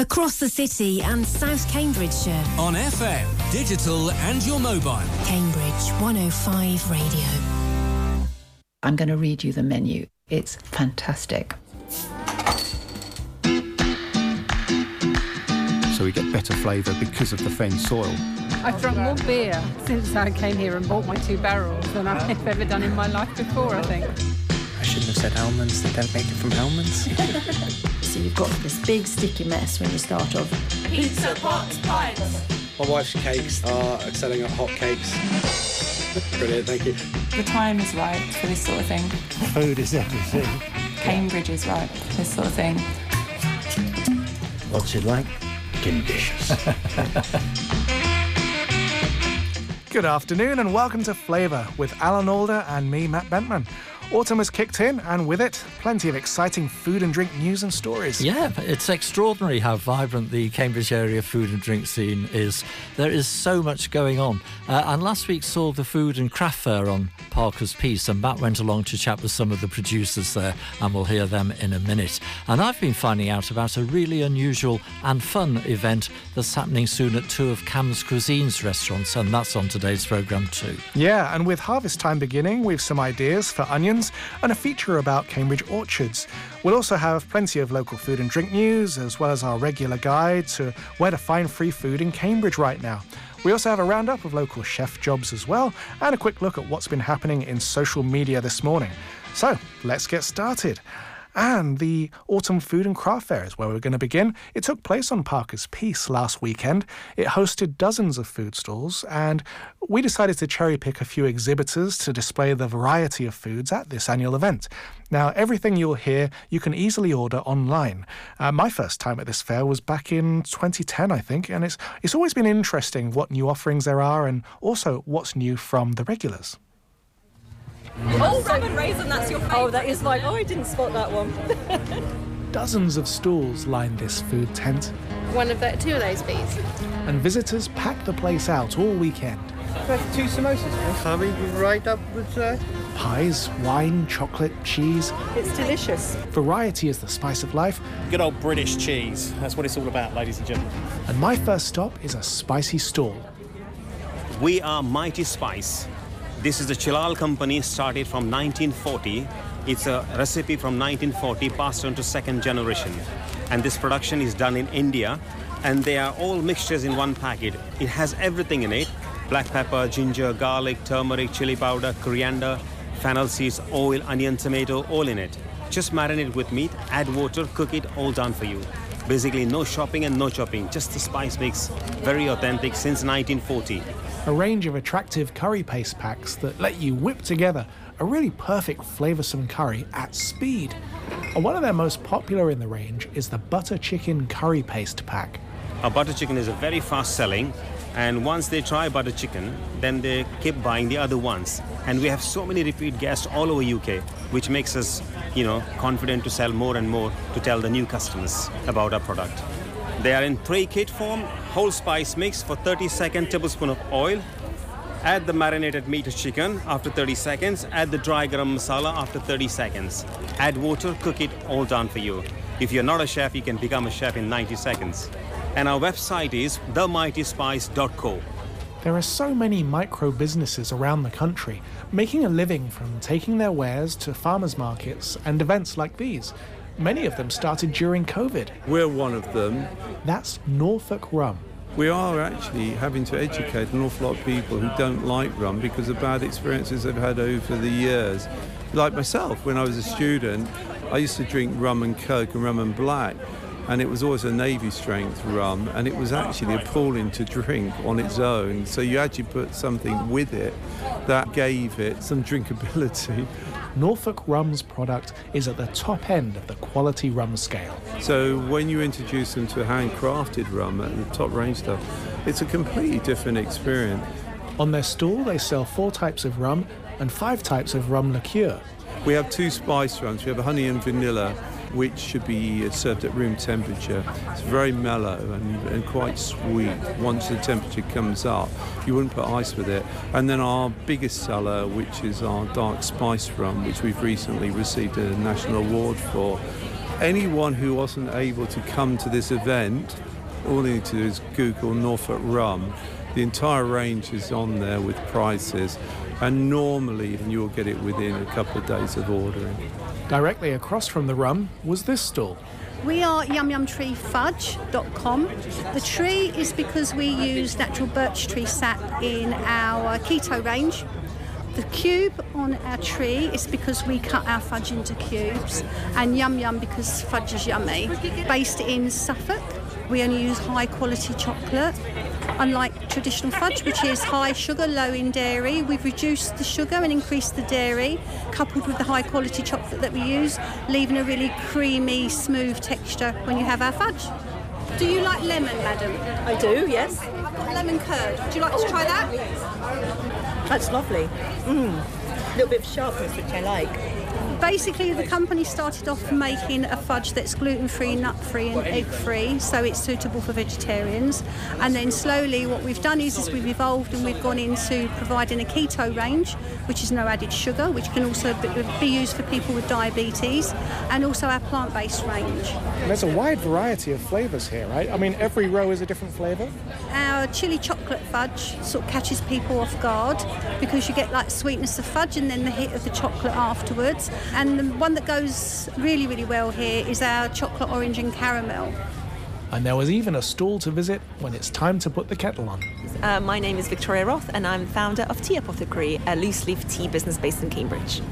Across the city and South Cambridgeshire. On FM, digital and your mobile. Cambridge 105 Radio. I'm going to read you the menu. It's fantastic. So we get better flavour because of the fen soil. I've drunk more beer since I came here and bought my two barrels than I've ever done in my life before, I think. I shouldn't have said almonds. They don't make it from almonds. so you've got this big sticky mess when you start off. Pizza, pots, pints. My wife's cakes are selling at hot cakes. Brilliant, thank you. The time is right for this sort of thing. Food is everything. Cambridge is right for this sort of thing. What's it like? Conditions. Good afternoon and welcome to Flavour with Alan Alder and me, Matt Bentman. Autumn has kicked in, and with it, plenty of exciting food and drink news and stories. Yeah, it's extraordinary how vibrant the Cambridge area food and drink scene is. There is so much going on. Uh, and last week saw the food and craft fair on Parker's Piece, and Matt went along to chat with some of the producers there, and we'll hear them in a minute. And I've been finding out about a really unusual and fun event that's happening soon at two of Cambscuisine's restaurants, and that's on today's programme too. Yeah, and with harvest time beginning, we've some ideas for onions and a feature about Cambridge orchards. We'll also have plenty of local food and drink news, as well as our regular guide to where to find free food in Cambridge right now. We also have a roundup of local chef jobs as well, and a quick look at what's been happening in social media this morning. So, let's get started and the Autumn Food and Craft Fair is where we're going to begin. It took place on Parker's Piece last weekend. It hosted dozens of food stalls, and we decided to cherry pick a few exhibitors to display the variety of foods at this annual event. Now, everything you'll hear you can easily order online. Uh, my first time at this fair was back in 2010, I think, and it's it's always been interesting what new offerings there are and also what's new from the regulars. Oh, rum raisin, that's your favourite. Oh, that is like, oh, I didn't spot that one. Dozens of stalls line this food tent. One of the, two of those, please. And visitors pack the place out all weekend. two samosas, coming right up with that. Pies, wine, chocolate, cheese. It's delicious. Variety is the spice of life. Good old British cheese. That's what it's all about, ladies and gentlemen. And my first stop is a spicy stall. We are Mighty Spice. This is the Chilal company started from 1940. It's a recipe from 1940 passed on to second generation. And this production is done in India and they are all mixtures in one packet. It has everything in it. Black pepper, ginger, garlic, turmeric, chili powder, coriander, fennel seeds, oil, onion, tomato, all in it. Just marinate with meat, add water, cook it, all done for you. Basically no shopping and no chopping, just the spice mix. Very authentic since 1940 a range of attractive curry paste packs that let you whip together a really perfect flavoursome curry at speed. And one of their most popular in the range is the butter chicken curry paste pack. Our butter chicken is a very fast selling and once they try butter chicken then they keep buying the other ones and we have so many repeat guests all over UK which makes us you know confident to sell more and more to tell the new customers about our product. They are in pre-kit form, whole spice mix for 30 second tablespoon of oil. Add the marinated meat or chicken after 30 seconds. Add the dry garam masala after 30 seconds. Add water, cook it, all done for you. If you're not a chef, you can become a chef in 90 seconds. And our website is themightyspice.co. There are so many micro businesses around the country making a living from taking their wares to farmers markets and events like these. Many of them started during COVID. We're one of them. That's Norfolk Rum. We are actually having to educate an awful lot of people who don't like rum because of bad experiences they've had over the years. Like myself, when I was a student, I used to drink rum and coke and rum and black and it was always a navy strength rum and it was actually appalling to drink on its own so you actually put something with it that gave it some drinkability Norfolk Rum's product is at the top end of the quality rum scale. So when you introduce them to handcrafted rum at the top range stuff, it's a completely different experience. On their stall, they sell four types of rum and five types of rum liqueur. We have two spice rums. We have a honey and vanilla which should be served at room temperature. It's very mellow and, and quite sweet. Once the temperature comes up, you wouldn't put ice with it. And then our biggest seller, which is our dark spice rum, which we've recently received a national award for. anyone who wasn't able to come to this event, all they need to do is Google Norfolk rum. The entire range is on there with prices, and normally you'll get it within a couple of days of ordering. Directly across from the rum was this stall. We are yumyumtreefudge.com. The tree is because we use natural birch tree sap in our keto range. The cube on our tree is because we cut our fudge into cubes, and Yum Yum because fudge is yummy. Based in Suffolk, we only use high quality chocolate. Unlike traditional fudge, which is high sugar, low in dairy, we've reduced the sugar and increased the dairy, coupled with the high quality chocolate that we use, leaving a really creamy, smooth texture when you have our fudge. Do you like lemon, madam? I do, yes. I've got lemon curd. Would you like to try that? That's lovely. Mm. A little bit of sharpness, which I like. Basically, the company started off making a fudge that's gluten free, nut free, and egg free, so it's suitable for vegetarians. And then slowly, what we've done is, is we've evolved and we've gone into providing a keto range, which is no added sugar, which can also be used for people with diabetes, and also our plant based range. And there's a wide variety of flavours here, right? I mean, every row is a different flavour. Our chili chocolate fudge sort of catches people off guard because you get like sweetness of fudge and then the hit of the chocolate afterwards. And the one that goes really, really well here is our chocolate orange and caramel. And there was even a stall to visit when it's time to put the kettle on. Uh, my name is Victoria Roth, and I'm founder of Tea Apothecary, a loose leaf tea business based in Cambridge.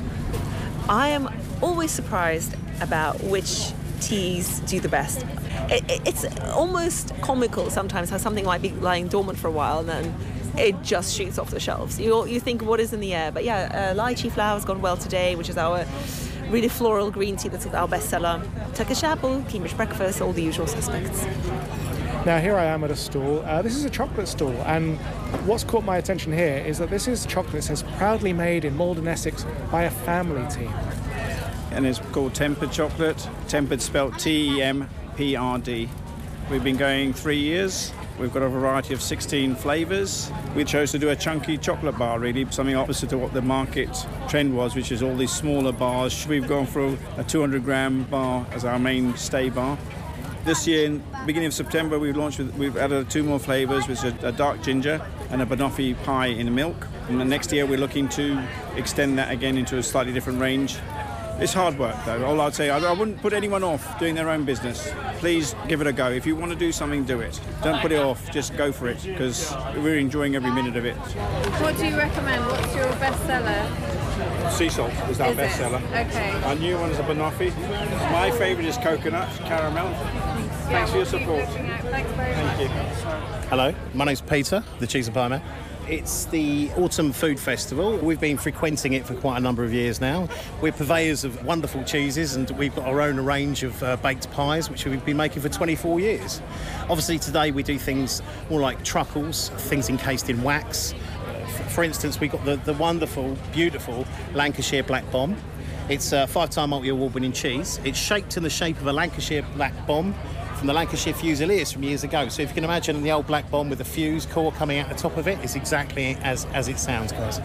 I am always surprised about which teas do the best. It, it's almost comical sometimes how something might be lying dormant for a while and then it just shoots off the shelves. You, you think what is in the air, but yeah, uh, lychee flower's gone well today, which is our really floral green tea that's our bestseller. Turkish apple, Cambridge breakfast, all the usual suspects. Now here I am at a stall. Uh, this is a chocolate stall, and what's caught my attention here is that this is chocolate that says proudly made in Maldon, Essex by a family team. And it's called Temprd Chocolate. Temprd spelt T E M P R D. We've been going three years. We've got a variety of 16 flavours. We chose to do a chunky chocolate bar, really, something opposite to what the market trend was, which is all these smaller bars. We've gone for a 200 gram bar as our main stay bar. This year, in beginning of September, we've launched. With, we've added two more flavours, which are a dark ginger and a banoffee pie in milk. And next year, we're looking to extend that again into a slightly different range. It's hard work, though. All I'd say, I, I wouldn't put anyone off doing their own business. Please give it a go. If you want to do something, do it. Don't put it off. Just go for it because we're enjoying every minute of it. What do you recommend? What's your bestseller? Sea salt is our Is it? bestseller. Okay. Our new one is a banoffee. My favourite is coconut caramel. Thanks for your support. Thanks very much. Thank you. Hello, my name's Peter, the Cheese and Pie Man. It's the Autumn Food Festival. We've been frequenting it for quite a number of years now. We're purveyors of wonderful cheeses and we've got our own range of uh, baked pies, which we've been making for 24 years. Obviously, today we do things more like truckles, things encased in wax. For instance, we've got the, the wonderful, beautiful Lancashire Black Bomb. It's a five-time multi-award winning cheese. It's shaped in the shape of a Lancashire Black Bomb from the Lancashire Fusiliers from years ago. So if you can imagine the old black bomb with the fuse core coming out the top of it, it's exactly as, as it sounds, guys.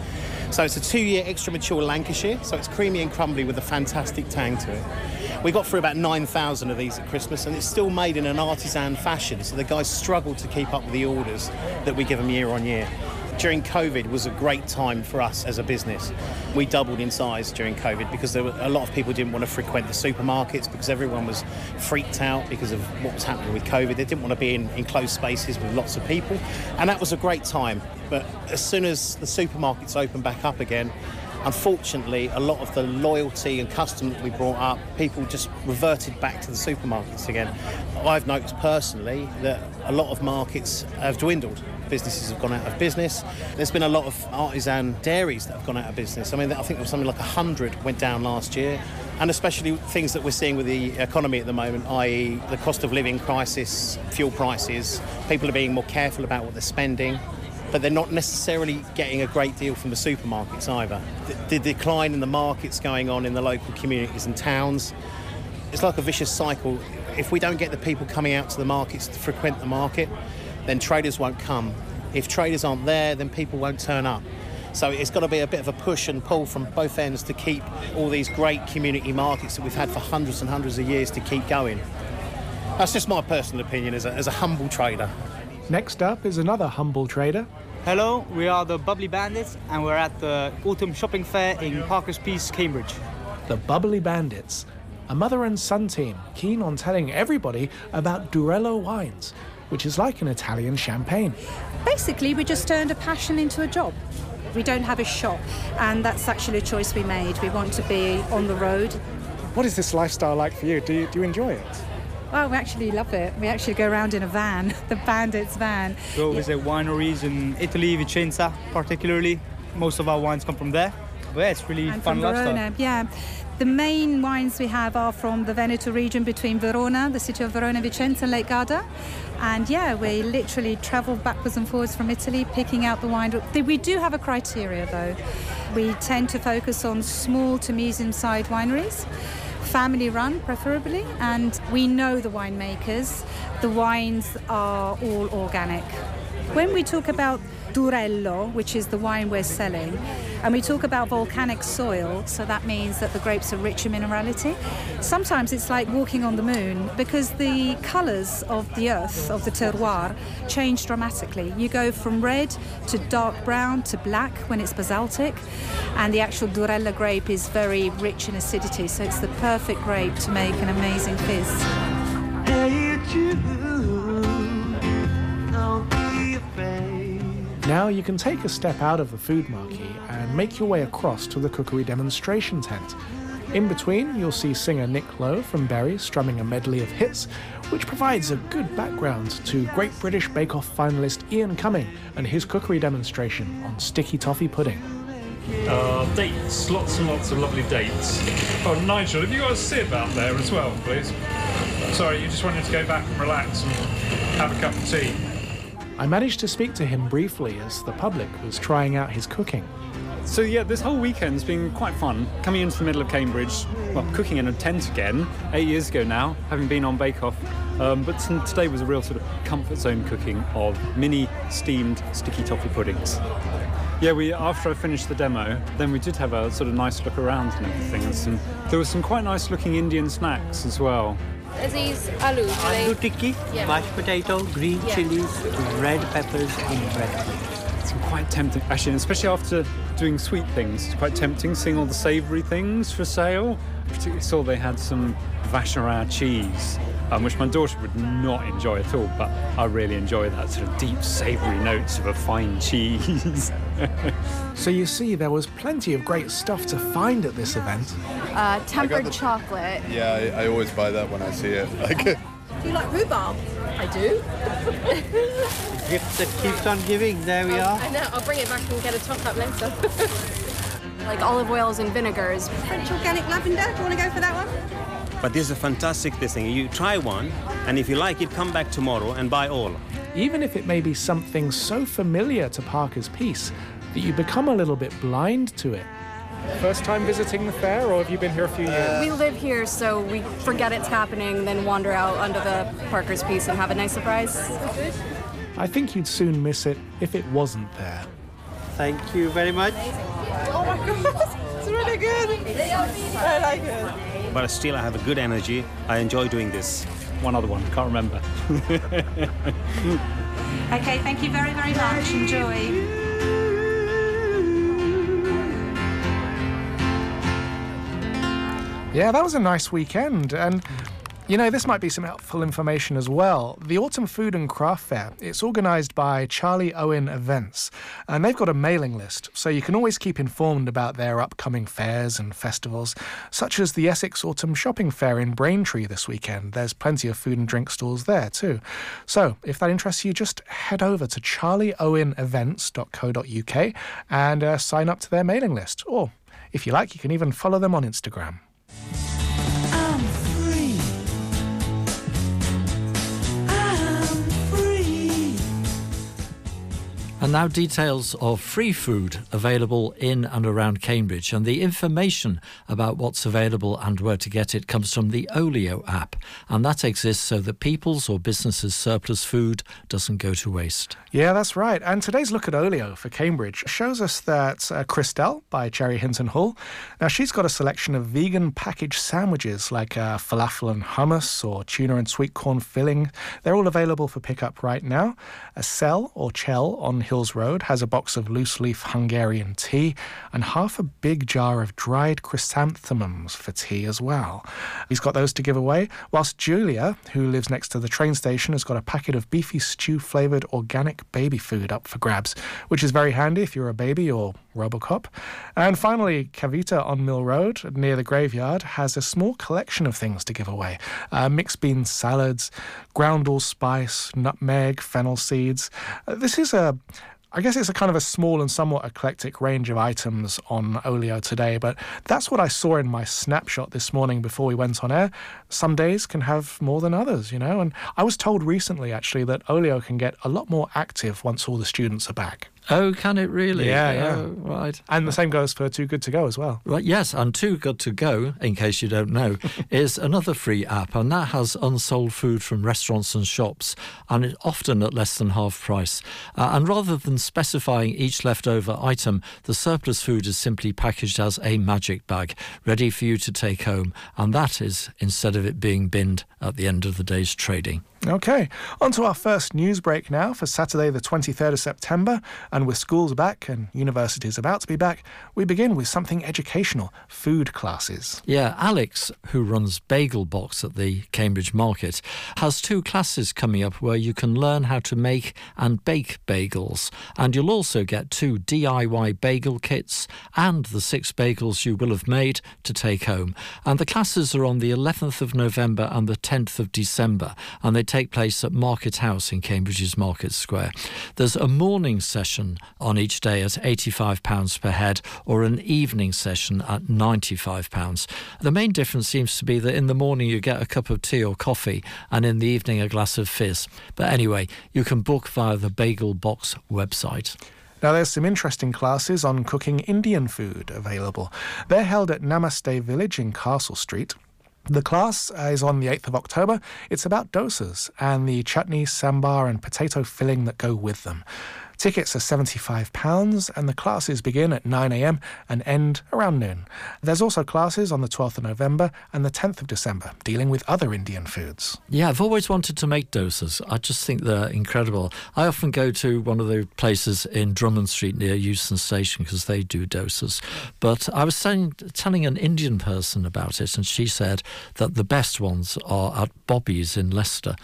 So it's a two-year extra mature Lancashire, so it's creamy and crumbly with a fantastic tang to it. We got through about 9,000 of these at Christmas, and it's still made in an artisan fashion, so the guys struggle to keep up with the orders that we give them year on year during COVID was a great time for us as a business. We doubled in size during COVID because there were a lot of people didn't want to frequent the supermarkets because everyone was freaked out because of what was happening with COVID. They didn't want to be in enclosed spaces with lots of people, and that was a great time. But as soon as the supermarkets opened back up again, unfortunately, a lot of the loyalty and custom that we brought up, people just reverted back to the supermarkets again. I've noticed personally that a lot of markets have dwindled. Businesses have gone out of business. There's been a lot of artisan dairies that have gone out of business. I mean, I think there was something like 100 went down last year. And especially things that we're seeing with the economy at the moment, i.e., the cost of living crisis, fuel prices, people are being more careful about what they're spending but they're not necessarily getting a great deal from the supermarkets either. The, the decline in the markets going on in the local communities and towns, it's like a vicious cycle. If we don't get the people coming out to the markets to frequent the market, then traders won't come. If traders aren't there, then people won't turn up. So it's got to be a bit of a push and pull from both ends to keep all these great community markets that we've had for hundreds and hundreds of years to keep going. That's just my personal opinion as a, as a humble trader. Next up is another humble trader. Hello, we are the Bubbly Bandits and we're at the Autumn Shopping Fair in Parker's Piece, Cambridge. The Bubbly Bandits, a mother and son team keen on telling everybody about Durello wines, which is like an Italian champagne. Basically, we just turned a passion into a job. We don't have a shop, and that's actually a choice we made. We want to be on the road. What is this lifestyle like for you? Do you, do you enjoy it? Well, we actually love it. We actually go around in a van, the Bandits van. Go visit wineries in Italy, Vicenza particularly. Most of our wines come from there. But yeah, it's really and fun from lifestyle. Verona, yeah. The main wines we have are from the Veneto region between Verona, the city of Verona, Vicenza, and Lake Garda. And yeah, we literally travel backwards and forwards from Italy, picking out the wine. We do have a criteria though. We tend to focus on small to medium sized wineries, family run preferably, and we know the winemakers. The wines are all organic. When we talk about Durello, which is the wine we're selling, and we talk about volcanic soil, so that means that the grapes are rich in minerality. Sometimes it's like walking on the moon because the colours of the earth, of the terroir, change dramatically. You go from red to dark brown to black when it's basaltic, and the actual Durello grape is very rich in acidity, so it's the perfect grape to make an amazing fizz. Hey, Now you can take a step out of the food marquee and make your way across to the cookery demonstration tent. In between, you'll see singer Nick Lowe from Berry strumming a medley of hits, which provides a good background to Great British Bake Off finalist Ian Cumming and his cookery demonstration on sticky toffee pudding. Uh, dates, lots and lots of lovely dates. Oh, Nigel, have you got a sip out there as well, please? Sorry, you just wanted to go back and relax and have a cup of tea. I managed to speak to him briefly as the public was trying out his cooking. So yeah, this whole weekend's been quite fun. Coming into the middle of Cambridge, well, cooking in a tent again, eight years ago now, having been on Bake Off. Um, but today was a real sort of comfort zone cooking of mini steamed sticky toffee puddings. Yeah, we after I finished the demo, then we did have a sort of nice look around and everything. And some, there were some quite nice looking Indian snacks as well. Are these aloo? Aloo tikki, Yeah. mashed potato, green Yeah. chilies, red peppers in bread. It's quite tempting, actually, especially after doing sweet things. It's quite tempting seeing all the savoury things for sale. Particularly saw they had some Vacherin cheese, um, which my daughter would not enjoy at all, but I really enjoy that sort of deep savoury notes of a fine cheese. So you see, there was plenty of great stuff to find at this event. Uh, tempered the- chocolate. Yeah, I, I always buy that when I see it. Like, Do you like rhubarb? I do. Gift that keeps on giving. There we are. I know. I'll bring it back and get a top up later. like olive oils and vinegars. French organic lavender. Do you want to go for that one? But this is a fantastic this thing. You try one, and if you like it, come back tomorrow and buy all. Even if it may be something so familiar to Parker's Piece that you become a little bit blind to it. First time visiting the fair, or have you been here a few years? We live here, so we forget it's happening, then wander out under the Parker's piece and have a nice surprise. I think you'd soon miss it if it wasn't there. Thank you very much. Oh my god, it's really good. I like it. But still, I have a good energy. I enjoy doing this. One other one, can't remember. Okay, thank you very, very much. Enjoy. Yeah, that was a nice weekend. And, you know, this might be some helpful information as well. The Autumn Food and Craft Fair, it's organised by Charlie Owen Events, and they've got a mailing list, so you can always keep informed about their upcoming fairs and festivals, such as the Essex Autumn Shopping Fair in Braintree this weekend. There's plenty of food and drink stalls there too. So, if that interests you, just head over to charlieowenevents.co.uk and uh, sign up to their mailing list. Or, if you like, you can even follow them on Instagram. And now details of free food available in and around Cambridge. And the information about what's available and where to get it comes from the Olio app. And that exists so that people's or businesses' surplus food doesn't go to waste. Yeah, that's right. And today's look at Olio for Cambridge shows us that uh, Christelle by Cherry Hinton Hall. Now, she's got a selection of vegan packaged sandwiches like uh, falafel and hummus or tuna and sweet corn filling. They're all available for pickup right now. A Cell or Chell on Hills Road has a box of loose leaf Hungarian tea and half a big jar of dried chrysanthemums for tea as well. He's got those to give away, whilst Julia, who lives next to the train station, has got a packet of beefy stew flavoured organic baby food up for grabs, which is very handy if you're a baby or Robocop. And finally, Cavita on Mill Road near the graveyard has a small collection of things to give away uh, mixed bean salads, ground allspice, nutmeg, fennel seeds. Uh, this is a I guess it's a kind of a small and somewhat eclectic range of items on Olio today, but that's what I saw in my snapshot this morning before we went on air. Some days can have more than others, you know, and I was told recently actually that Olio can get a lot more active once all the students are back. Oh, can it really? Yeah, yeah. Oh, right. And the same goes for Too Good to Go as well. Right, yes, and Too Good to Go, in case you don't know, is another free app, and that has unsold food from restaurants and shops, and it's often at less than half price. Uh, and rather than specifying each leftover item, the surplus food is simply packaged as a magic bag, ready for you to take home, and that is instead of it being binned at the end of the day's trading. Okay, on to our first news break now for Saturday, the 23rd of September. And with schools back and universities about to be back, we begin with something educational food classes. Yeah, Alex, who runs Bagel Box at the Cambridge Market, has two classes coming up where you can learn how to make and bake bagels. And you'll also get two DIY bagel kits and the six bagels you will have made to take home. And the classes are on the 11th of November and the 10th of December, and they take place at Market House in Cambridge's Market Square. There's a morning session on each day at £85 per head or an evening session at £95. The main difference seems to be that in the morning you get a cup of tea or coffee and in the evening a glass of fizz. But anyway, you can book via the Bagel Box website. Now, there's some interesting classes on cooking Indian food available. They're held at Namaste Village in Castle Street. The class is on the 8th of October. It's about dosas and the chutney, sambar, and potato filling that go with them. Tickets are £75 and the classes begin at 9am and end around noon. There's also classes on the 12th of November and the 10th of December dealing with other Indian foods. Yeah, I've always wanted to make dosas. I just think they're incredible. I often go to one of the places in Drummond Street near Euston Station because they do dosas. But I was saying, telling an Indian person about it, and she said that the best ones are at Bobby's in Leicester.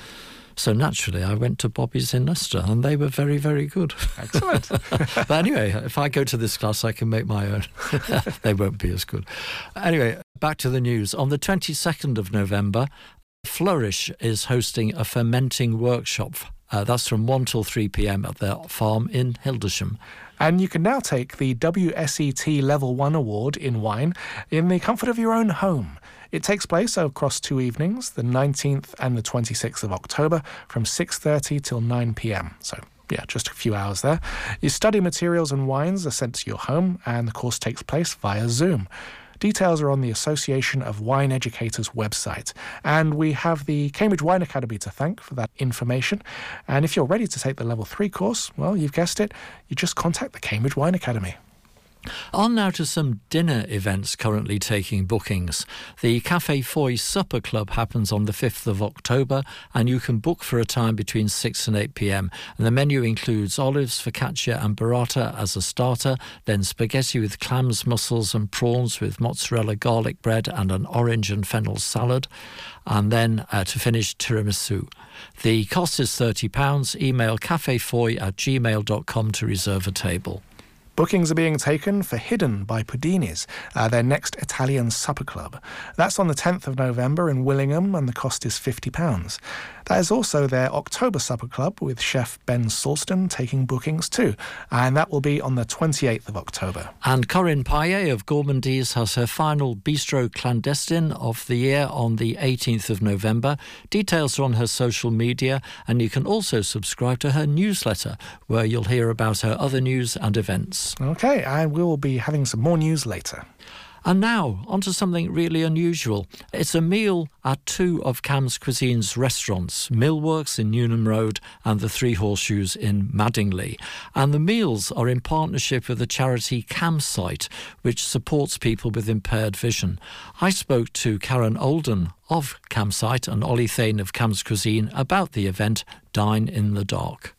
So naturally, I went to Bobby's in Leicester, and they were very, very good. Excellent. but anyway, if I go to this class, I can make my own. they won't be as good. Anyway, back to the news. On the 22nd of November, Flourish is hosting a fermenting workshop. Uh, that's from 1 till 3 pm at their farm in Hildersham. And you can now take the WSET Level 1 award in wine in the comfort of your own home. It takes place across two evenings, the 19th and the 26th of October, from 6:30 till 9 p.m. So yeah, just a few hours there. Your study materials and wines are sent to your home, and the course takes place via Zoom. Details are on the Association of Wine Educators website. And we have the Cambridge Wine Academy to thank for that information. And if you're ready to take the level three course, well, you've guessed it, you just contact the Cambridge Wine Academy. On now to some dinner events currently taking bookings. The Cafe Foy Supper Club happens on the 5th of October, and you can book for a time between 6 and 8 pm. And the menu includes olives, focaccia, and burrata as a starter, then spaghetti with clams, mussels, and prawns with mozzarella garlic bread and an orange and fennel salad, and then uh, to finish, tiramisu. The cost is £30. Email cafefoy at gmail.com to reserve a table. Bookings are being taken for Hidden by Pudini's, uh, their next Italian supper club. That's on the 10th of November in Willingham, and the cost is £50. That is also their October Supper Club with chef Ben Salston taking bookings too, and that will be on the 28th of October. And Corinne Paillet of Gourmandise has her final Bistro Clandestine of the year on the 18th of November. Details are on her social media, and you can also subscribe to her newsletter, where you'll hear about her other news and events. Okay, and we will be having some more news later. And now, onto something really unusual. It's a meal at two of Cambscuisine's restaurants, Millworks in Newnham Road and the Three Horseshoes in Madingley. And the meals are in partnership with the charity CamSight, which supports people with impaired vision. I spoke to Karen Olden of CamSight and Ollie Thain of Cambscuisine about the event Dine in the Dark.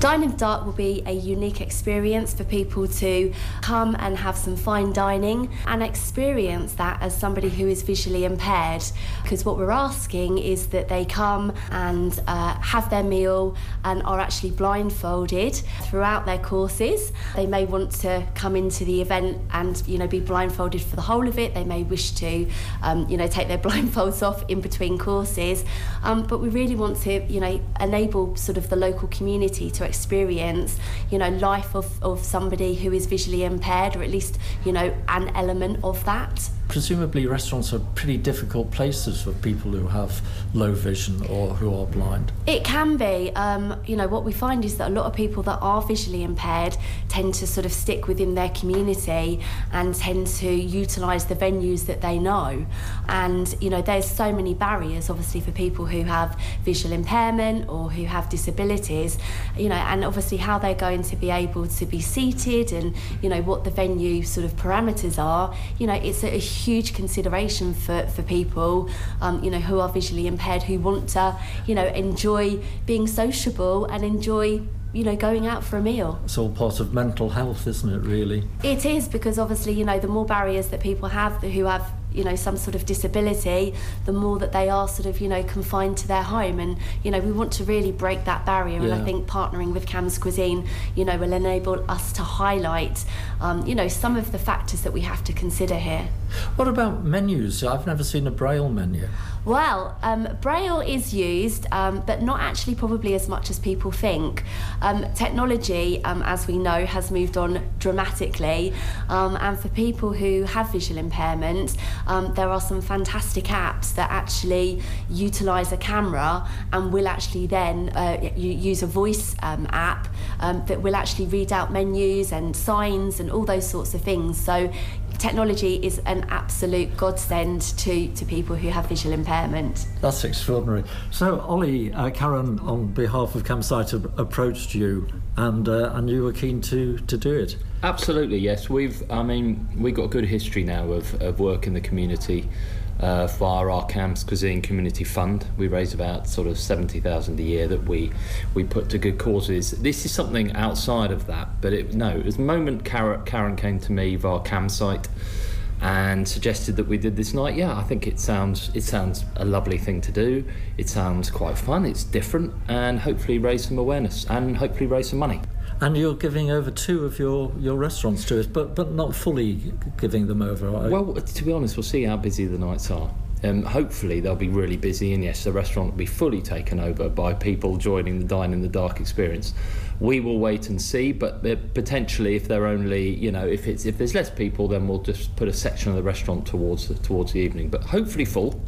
Dine in the Dark will be a unique experience for people to come and have some fine dining and experience that as somebody who is visually impaired. Because what we're asking is that they come and uh, have their meal and are actually blindfolded throughout their courses. They may want to come into the event and you know be blindfolded for the whole of it. They may wish to um, you know take their blindfolds off in between courses. Um, but we really want to you know enable sort of the local community to experience, you know, life of, of somebody who is visually impaired, or at least, you know, an element of that. Presumably, restaurants are pretty difficult places for people who have low vision or who are blind. It can be. Um, you know, what we find is that a lot of people that are visually impaired tend to sort of stick within their community and tend to utilise the venues that they know. And, you know, there's so many barriers, obviously, for people who have visual impairment or who have disabilities, you know, and obviously how they're going to be able to be seated and, you know, what the venue sort of parameters are. You know, it's a, a huge consideration for, for people, um, you know, who are visually impaired, who want to, you know, enjoy being sociable and enjoy, you know, going out for a meal. It's all part of mental health, isn't it, really? It is because obviously, you know, the more barriers that people have who have you know some sort of disability the more that they are sort of you know confined to their home and you know we want to really break that barrier and I think partnering with Cambscuisine you know will enable us to highlight um, you know some of the factors that we have to consider here What about menus? I've never seen a braille menu. Well, um, Braille is used, um, but not actually probably as much as people think. Um, technology, um, as we know, has moved on dramatically, um, and for people who have visual impairment, um, there are some fantastic apps that actually utilise a camera and will actually then uh, use a voice app that will actually read out menus and signs and all those sorts of things. So technology is an absolute godsend to, to people who have visual impairment. That's extraordinary. So, Ollie, uh, Karen, on behalf of CamSight, a- approached you, and uh, and you were keen to to do it. Absolutely, yes. We've, I mean, we've got a good history now of, of work in the community uh, via our Cambscuisine Community Fund. We raise about sort of 70,000 a year that we, we put to good causes. This is something outside of that, but it, no, it was the moment Karen, Karen came to me via CamSight and suggested that we did this night. Yeah, I think it sounds it sounds a lovely thing to do. It sounds quite fun. It's different, and hopefully raise some awareness and hopefully raise some money. And you're giving over two of your, your restaurants to us, but but not fully giving them over. Well, to be honest, we'll see how busy the nights are. Um, hopefully, they'll be really busy, and yes, the restaurant will be fully taken over by people joining the Dine in the Dark experience. We will wait and see, but uh, potentially, if they're only, you know, if it's if there's less people, then we'll just put a section of the restaurant towards the, towards the evening. But hopefully, full.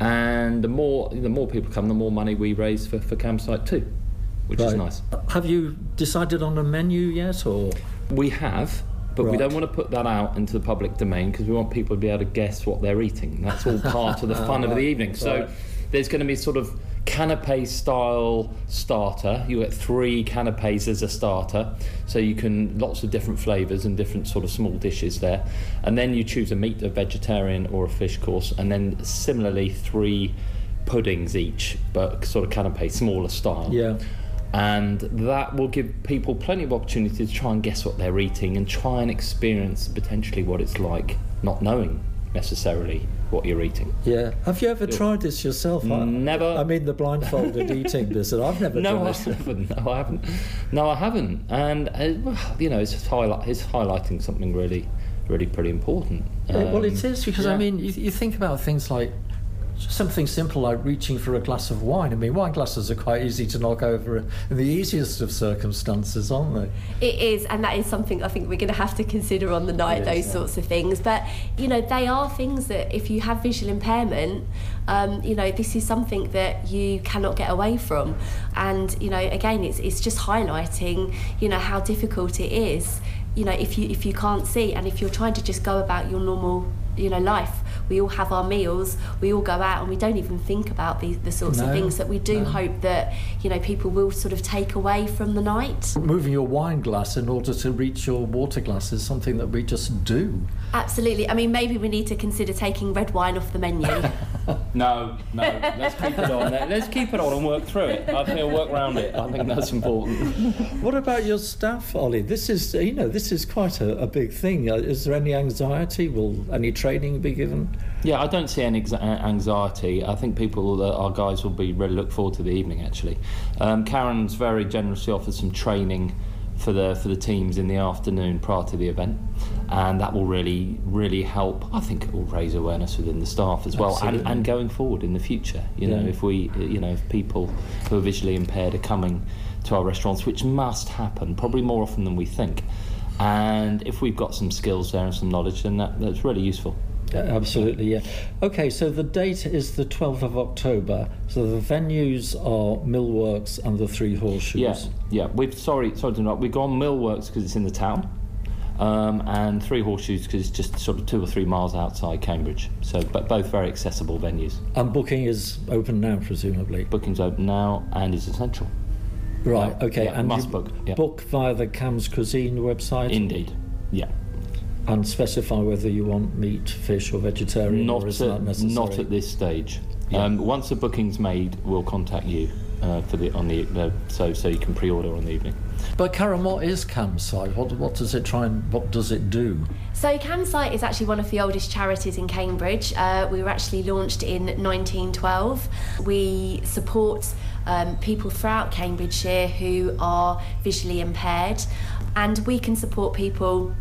And the more the more people come, the more money we raise for, for CamSight too, which is nice. Have you decided on a menu yet, or We have, but we don't want to put that out into the public domain because we want people to be able to guess what they're eating. That's all part of the fun of the evening. So right. there's going to be sort of canapé style starter. You get three canapés as a starter, so you can lots of different flavours and different sort of small dishes there, and then you choose a meat, a vegetarian, or a fish course, and then similarly three puddings each, but sort of canapé, smaller style yeah? And that will give people plenty of opportunity to try and guess what they're eating and try and experience potentially what it's like not knowing necessarily what you're eating. Yeah. Have you ever Yeah. tried this yourself? I- Never. I mean, the blindfolded eating business. I've never no, done I it. haven't. No, I haven't. No, I haven't. And uh, you know, it's just highlight. It's highlighting something really, really pretty important. Yeah, well, Um, it is because I mean, you, you think about things like something simple like reaching for a glass of wine. I mean, wine glasses are quite easy to knock over in the easiest of circumstances, aren't they? It is, and that is something I think we're going to have to consider on the night, is, those yeah. sorts of things. But, you know, they are things that if you have visual impairment, um, you know, this is something that you cannot get away from. And, you know, again, it's, it's just highlighting, you know, how difficult it is, you know, if you, if you can't see and if you're trying to just go about your normal, you know, life. We all have our meals, we all go out and we don't even think about the, the sorts of things that we do no. hope that, you know, people will sort of take away from the night. Moving your wine glass in order to reach your water glass is something that we just do. Absolutely. I mean, maybe we need to consider taking red wine off the menu. No, no. Let's keep it on. Let's keep it on and work through it. I think we'll work around it. I think that's important. What about your staff, Ollie? This is, you know, this is quite a, a big thing. Uh, Is there any anxiety? Will any training be given? Yeah, I don't see any anxiety. I think people, uh, our guys, will be really look forward to the evening. Actually, um, Karen's very generously offered some training for the for the teams in the afternoon prior to the event, and that will really really help. I think it will raise awareness within the staff as well, and, and going forward in the future. You know, if we, you know, if people who are visually impaired are coming to our restaurants, which must happen probably more often than we think. And if we've got some skills there and some knowledge, then that, that's really useful. Yeah, absolutely, yeah. Okay, so the date is the 12th of October. So the venues are Millworks and the Three Horseshoes. Yeah, yeah. We've sorry, sorry to interrupt. We've gone Millworks because it's in the town, um, and Three Horseshoes because it's just sort of two or three miles outside Cambridge. So, but both very accessible venues. And booking is open now, presumably. Booking's open now and is essential. Right, Yeah, okay. yeah, and must book, yeah. Book via the Cambscuisine website? Indeed, yeah. And specify whether you want meat, fish, or vegetarian, Not or at, necessary? not at this stage. Um, once the booking's made, we'll contact you uh, for the on the uh, so so you can pre-order on the evening. But Karen, what is CamSight? What, what does it try and what does it do? So, CamSight is actually one of the oldest charities in Cambridge. Uh, we were actually launched in 1912. We support um, people throughout Cambridgeshire who are visually impaired, and we can support people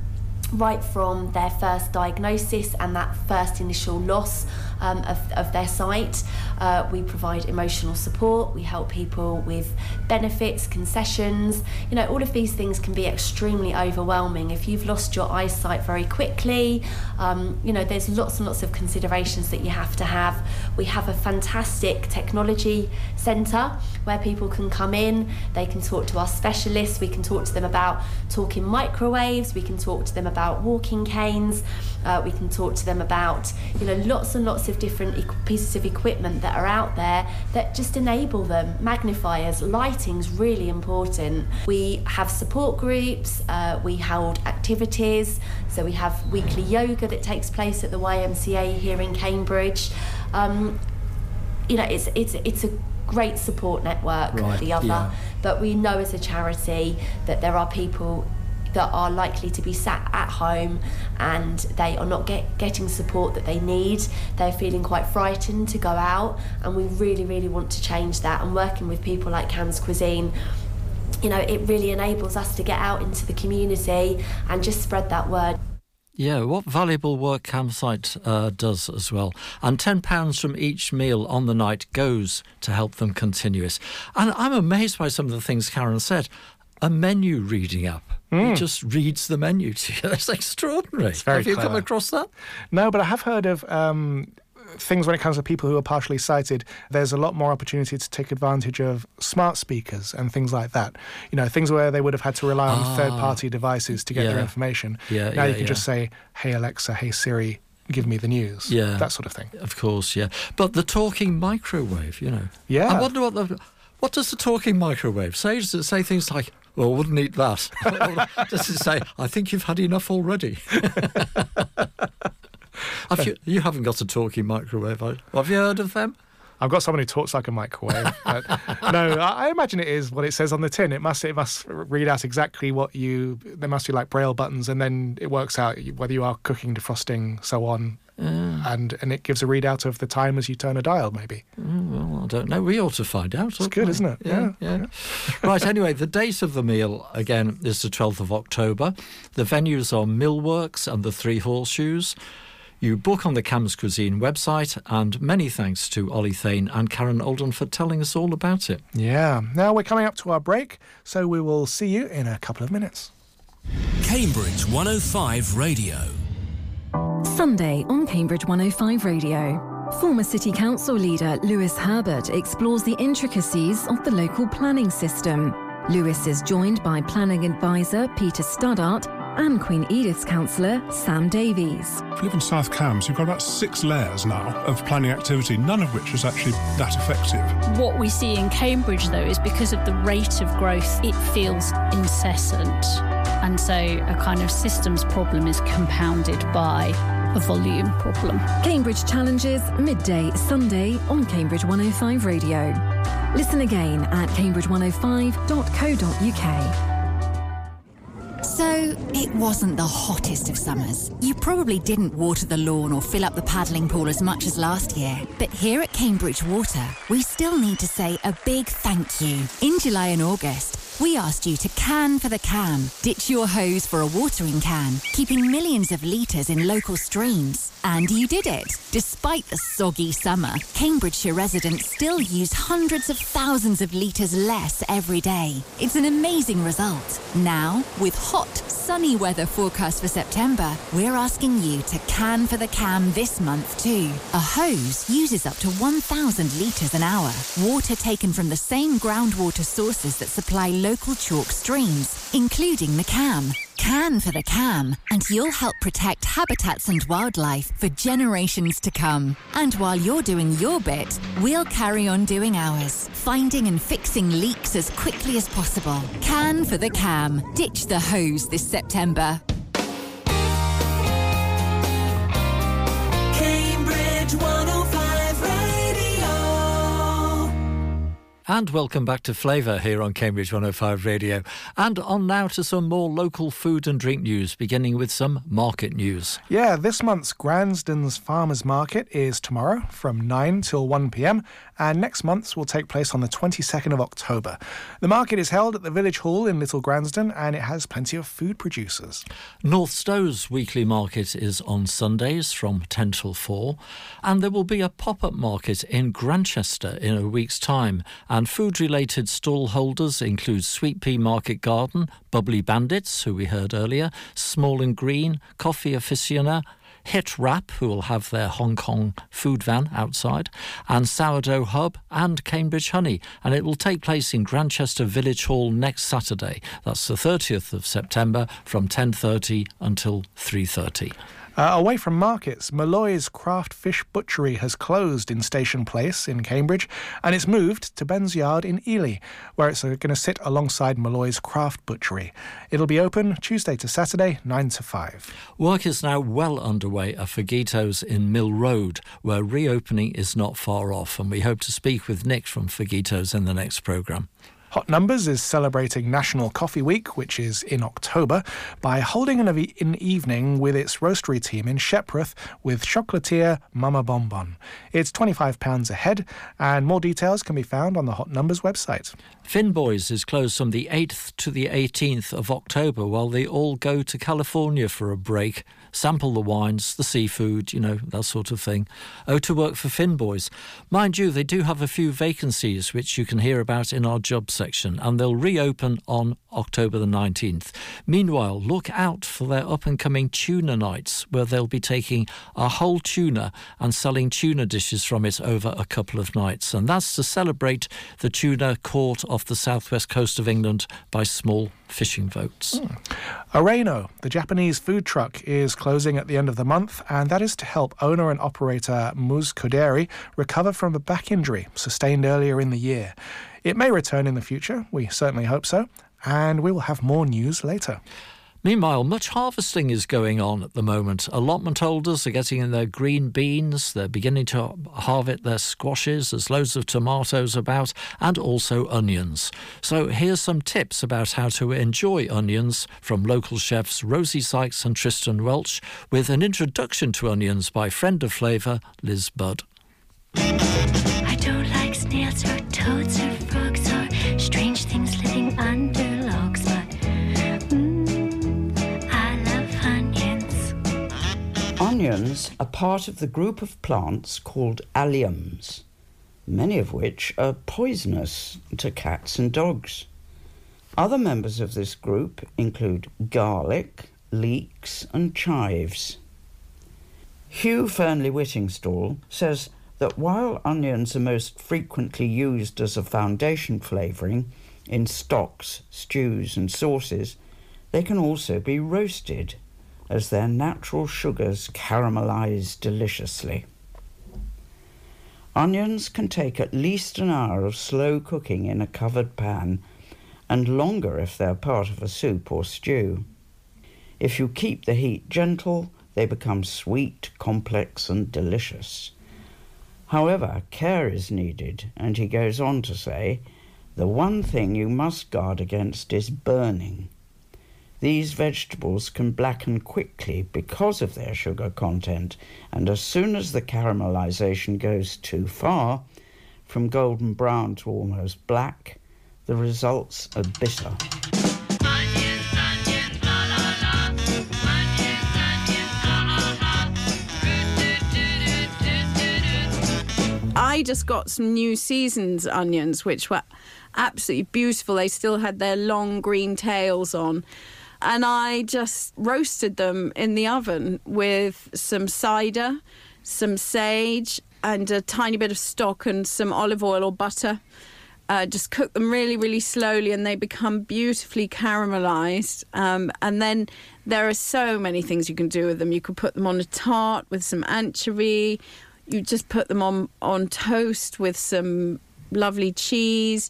right from their first diagnosis and that first initial loss um, of, of their sight. Uh, we provide emotional support, we help people with benefits, concessions. You know, all of these things can be extremely overwhelming. If you've lost your eyesight very quickly, um, you know, there's lots and lots of considerations that you have to have. We have a fantastic technology centre where people can come in, they can talk to our specialists, we can talk to them about talking microwaves, we can talk to them about walking canes, uh, we can talk to them about, you know, lots and lots of different pieces of equipment that are out there that just enable them. Magnifiers, lighting's really important. We have support groups, uh, we hold activities, so we have weekly yoga that takes place at the YMCA here in Cambridge. Um, you know, it's it's it's a great support network. Right, the other, yeah. but we know as a charity that there are people that are likely to be sat at home and they are not get, getting support that they need. They're feeling quite frightened to go out, and we really, really want to change that. And working with people like Cambscuisine, you know, it really enables us to get out into the community and just spread that word. Yeah, what valuable work CamSight uh, does as well. And £10 from each meal on the night goes to help them continue. And I'm amazed by some of the things Karen said. A menu reading app. Mm. It just reads the menu to you. That's extraordinary. It's Have you come across that? No, but I have heard of um, things when it comes to people who are partially sighted. There's a lot more opportunity to take advantage of smart speakers and things like that. You know, things where they would have had to rely on Ah. third-party devices to get their information. Yeah, now yeah, you can just say, "Hey Alexa, hey Siri, give me the news." Yeah. that sort of thing. Of course, yeah. But the talking microwave, you know. Yeah. I wonder what the. What does the talking microwave say? Does it say things like, well, wouldn't eat that? Just to say, I think you've had enough already? have you, you haven't got a talking microwave, have have you heard of them? I've got someone who talks like a microwave. no, I I imagine it is what it says on the tin. It must it must read out exactly what you. There must be like braille buttons, and then it works out whether you are cooking, defrosting, so on, and and it gives a readout of the time as you turn a dial, maybe. Mm, well, I don't know. We ought to find out. It's good, isn't it? Yeah, yeah. right, anyway, the date of the meal, again, is the 12th of October. The venues are Millworks and the Three Horseshoes. you book on the Cambscuisine website. And many thanks to Ollie Thain and Karen Olden for telling us all about it. Yeah. Now we're coming up to our break, so we will see you in a couple of minutes. Cambridge 105 Radio. Sunday on Cambridge 105 Radio. Former City Council leader Lewis Herbert explores the intricacies of the local planning system. Lewis is joined by planning advisor Peter Studdart and Queen Edith's councillor Sam Davies. If you live in South Cambs, you've got about six layers now of planning activity, none of which is actually that effective. What we see in Cambridge, though, is because of the rate of growth, it feels incessant. And so a kind of systems problem is compounded by a volume problem. Cambridge Challenges, midday Sunday on Cambridge 105 Radio. Listen again at cambridge105.co.uk. So, it wasn't the hottest of summers. You probably didn't water the lawn or fill up the paddling pool as much as last year. But here at Cambridge Water, we still need to say a big thank you. In July and August, we asked you to can for the Cam. Ditch your hose for a watering can, keeping millions of litres in local streams. And you did it. Despite the soggy summer, Cambridgeshire residents still use hundreds of thousands of litres less every day. It's an amazing result. Now, with hot, sunny weather forecast for September, we're asking you to can for the Cam this month too. A hose uses up to 1,000 litres an hour. Water taken from the same groundwater sources that supply local chalk streams, including the Cam. Can for the Cam, and you'll help protect habitats and wildlife for generations to come. And while you're doing your bit, we'll carry on doing ours, finding and fixing leaks as quickly as possible. Can for the Cam. Ditch the hose this September. Cambridge 105 And welcome back to Flavour here on Cambridge 105 Radio. And on now to some more local food and drink news, beginning with some market news. Yeah, this month's Gransden's Farmers Market is tomorrow from 9 till 1 pm, and next month's will take place on the 22nd of October. The market is held at the Village Hall in Little Gransden, and it has plenty of food producers. Northstowe's weekly market is on Sundays from 10 till 4, and there will be a pop up market in Grantchester in a week's time. And food related stall holders include Sweet Pea Market Garden, Bubbly Bandits, who we heard earlier, Small and Green, Coffee Aficionado. Hit Wrap, who will have their Hong Kong food van outside, and Sourdough Hub and Cambridge Honey. And it will take place in Grantchester Village Hall next Saturday. That's the 30th of September from 10.30 until 3.30. Uh, away from markets, Malloy's Craft Fish Butchery has closed in Station Place in Cambridge and it's moved to Ben's Yard in Ely, where it's uh, going to sit alongside Malloy's Craft Butchery. It'll be open Tuesday to Saturday, 9 to 5. Work is now well underway at Fagitos in Mill Road, where reopening is not far off, and we hope to speak with Nick from Fagitos in the next programme. Hot Numbers is celebrating National Coffee Week, which is in October, by holding an, ev- an evening with its roastery team in Shepreth with chocolatier Mama Bonbon. It's £25 a head, and more details can be found on the Hot Numbers website. Finboys is closed from the 8th to the 18th of October while they all go to California for a break, sample the wines, the seafood, you know, that sort of thing. Oh, to work for Finboys. Mind you, they do have a few vacancies which you can hear about in our job section, and they'll reopen on October the 19th. Meanwhile, look out for their up and coming tuna nights, where they'll be taking a whole tuna and selling tuna dishes from it over a couple of nights. And that's to celebrate the tuna caught off the southwest coast of England by small fishing boats. Hmm. Areno, the Japanese food truck, is closing at the end of the month, and that is to help owner and operator Muz Koderi recover from a back injury sustained earlier in the year. It may return in the future, we certainly hope so, and we will have more news later. Meanwhile, much harvesting is going on at the moment. Allotment holders are getting in their green beans, they're beginning to harvest their squashes, there's loads of tomatoes about, and also onions. So here's some tips about how to enjoy onions from local chefs Rosie Sykes and Tristan Welch, with an introduction to onions by friend of flavour Liz Budd. I don't like snails or toads or Onions are part of the group of plants called alliums, many of which are poisonous to cats and dogs. Other members of this group include garlic, leeks, and chives. Hugh Fearnley-Whittingstall says that while onions are most frequently used as a foundation flavouring in stocks, stews, and sauces, they can also be roasted as their natural sugars caramelise deliciously. Onions can take at least an hour of slow cooking in a covered pan and longer if they're part of a soup or stew. If you keep the heat gentle, they become sweet, complex, and delicious. However, care is needed, and he goes on to say, the one thing you must guard against is burning. These vegetables can blacken quickly because of their sugar content, and as soon as the caramelization goes too far, from golden brown to almost black, the results are bitter. I just got some new seasons onions, which were absolutely beautiful. They still had their long green tails on. And I just roasted them in the oven with some cider, some sage, and a tiny bit of stock and some olive oil or butter. Uh, just cook them really, really slowly, and they become beautifully caramelized. Um, and then there are so many things you can do with them. You could put them on a tart with some anchovy. You just put them on on toast with some lovely cheese.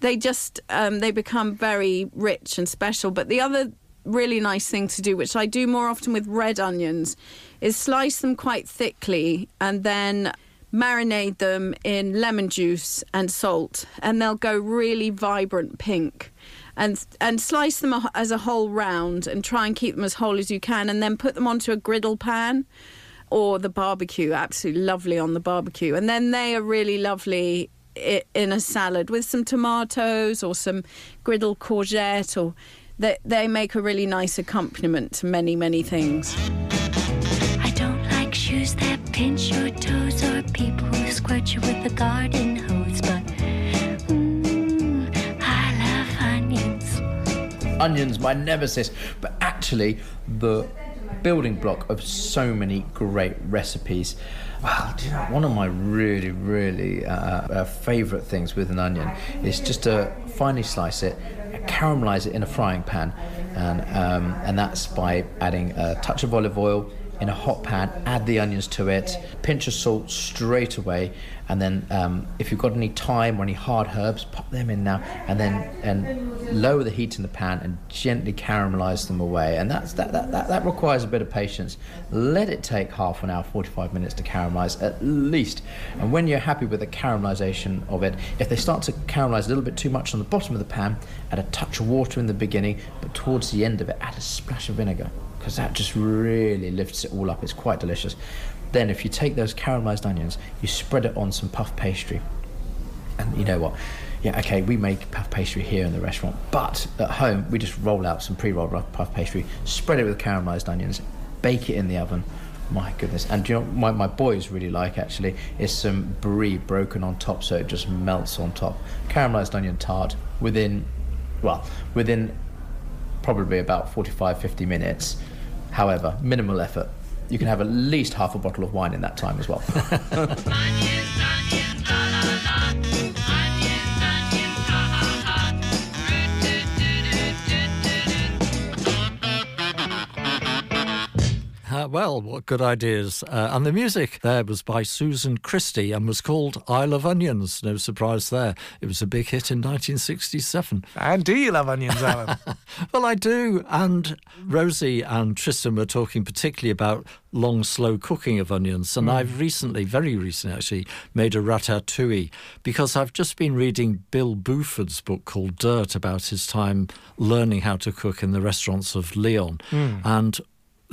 They just um, they become very rich and special. But the other really nice thing to do, which I do more often with red onions, is slice them quite thickly and then marinate them in lemon juice and salt, and they'll go really vibrant pink. And and slice them as a whole round, and try and keep them as whole as you can, and then put them onto a griddle pan or the barbecue. Absolutely lovely on the barbecue, and then they are really lovely in a salad with some tomatoes or some griddle courgette or. They, they make a really nice accompaniment to many, many things. I don't like shoes that pinch your toes or people who squirt you with a garden hose, but mm, I love onions. Onions, my nemesis, but actually the building block of so many great recipes. Well, do you know, one of my really, really uh, uh, favourite things with an onion is just to finely slice it, caramelize it in a frying pan, and um, and that's by adding a touch of olive oil in a hot pan, add the onions to it, pinch of salt straight away, and then um, if you've got any thyme or any hard herbs, pop them in now, and then and lower the heat in the pan and gently caramelize them away. And that's that that, that, that requires a bit of patience. Let it take half an hour, 45 minutes to caramelize at least. And when you're happy with the caramelization of it, if they start to caramelize a little bit too much on the bottom of the pan, add a touch of water in the beginning, but towards the end of it, add a splash of vinegar because that just really lifts it all up. It's quite delicious. Then, if you take those caramelized onions, you spread it on some puff pastry. And you know what? Yeah, okay, we make puff pastry here in the restaurant, but at home we just roll out some pre-rolled puff pastry, spread it with caramelized onions, bake it in the oven. My goodness! And you know my, my boys really like actually is some brie broken on top, so it just melts on top. Caramelized onion tart within, well, within probably about 45, 50 minutes. However, minimal effort. You can have at least half a bottle of wine in that time as well. Uh, well, what good ideas. Uh, and the music there was by Susan Christie and was called I Love Onions. No surprise there. It was a big hit in 1967. And do you love onions, Alan? well, I do. And Rosie and Tristan were talking particularly about long, slow cooking of onions. And Mm. I've recently, very recently actually, made a ratatouille because I've just been reading Bill Buford's book called Dirt about his time learning how to cook in the restaurants of Lyon. Mm. And